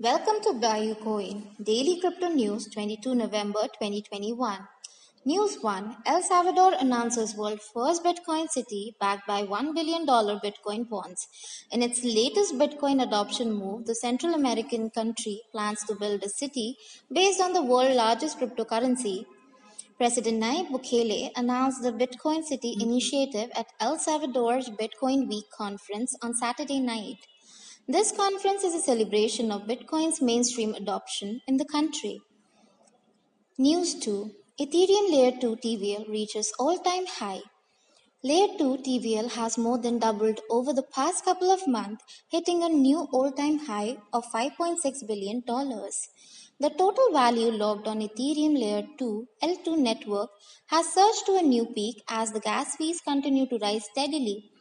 Welcome to BuyUcoin, Daily Crypto News, 22 November 2021. News 1 El Salvador announces world's first Bitcoin city backed by $1 billion Bitcoin bonds. In its latest Bitcoin adoption move, the Central American country plans to build a city based on the world's largest cryptocurrency. President Nayib Bukele announced the Bitcoin City initiative at El Salvador's Bitcoin Week conference on Saturday night. This conference is a celebration of Bitcoin's mainstream adoption in the country. News 2 Ethereum Layer 2 TVL reaches all time high. Layer 2 TVL has more than doubled over the past couple of months, hitting a new all time high of $5.6 billion. The total value locked on Ethereum Layer 2 L2 network has surged to a new peak as the gas fees continue to rise steadily.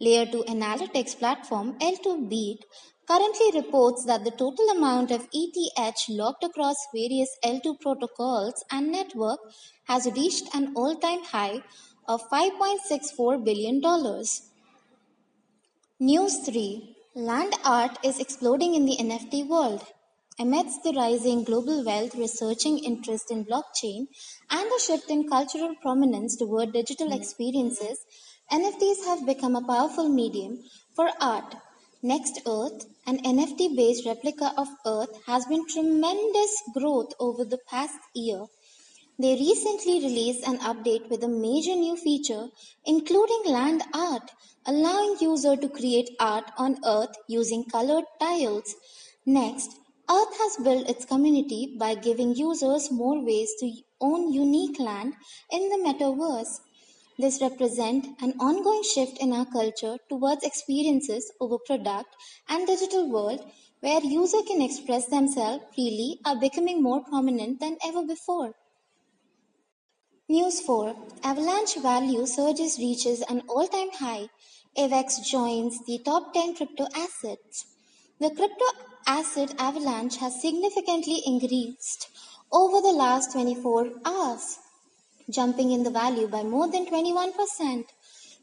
Layer 2 analytics platform L2Beat currently reports that the total amount of ETH logged across various L2 protocols and network has reached an all-time high of $5.64 billion. News 3 Land art is exploding in the NFT world. Amidst the rising global wealth researching interest in blockchain and the shift in cultural prominence toward digital experiences, NFTs have become a powerful medium for art. Next Earth, an NFT based replica of Earth, has been tremendous growth over the past year. They recently released an update with a major new feature, including land art, allowing user to create art on Earth using colored tiles. Next, Earth has built its community by giving users more ways to own unique land in the metaverse. This represents an ongoing shift in our culture towards experiences over product and digital world where users can express themselves freely are becoming more prominent than ever before. News 4 Avalanche value surges reaches an all-time high. AVAX joins the top 10 crypto assets. The crypto asset avalanche has significantly increased over the last 24 hours jumping in the value by more than 21%.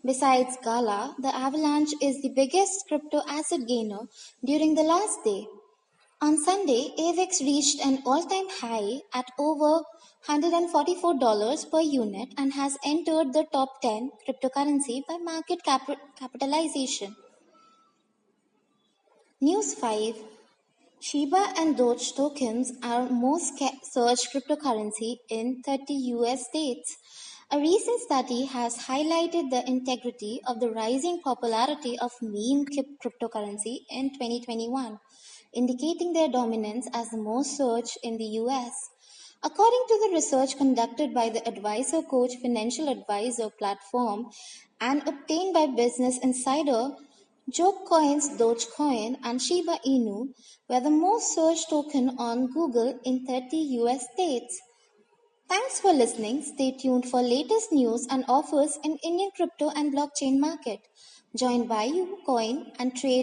Besides Gala, the avalanche is the biggest crypto asset gainer during the last day. On Sunday, AVAX reached an all-time high at over $144 per unit and has entered the top 10 cryptocurrency by market cap capitalization. News 5 Shiba and Doge tokens are most searched cryptocurrency in 30 US states. A recent study has highlighted the integrity of the rising popularity of meme cryptocurrency in 2021, indicating their dominance as the most searched in the US. According to the research conducted by the Advisor Coach Financial Advisor platform and obtained by Business Insider, Jokecoin's Dogecoin and Shiba Inu were the most searched token on Google in 30 US states. Thanks for listening. Stay tuned for latest news and offers in Indian crypto and blockchain market. Join BuyUcoin and trade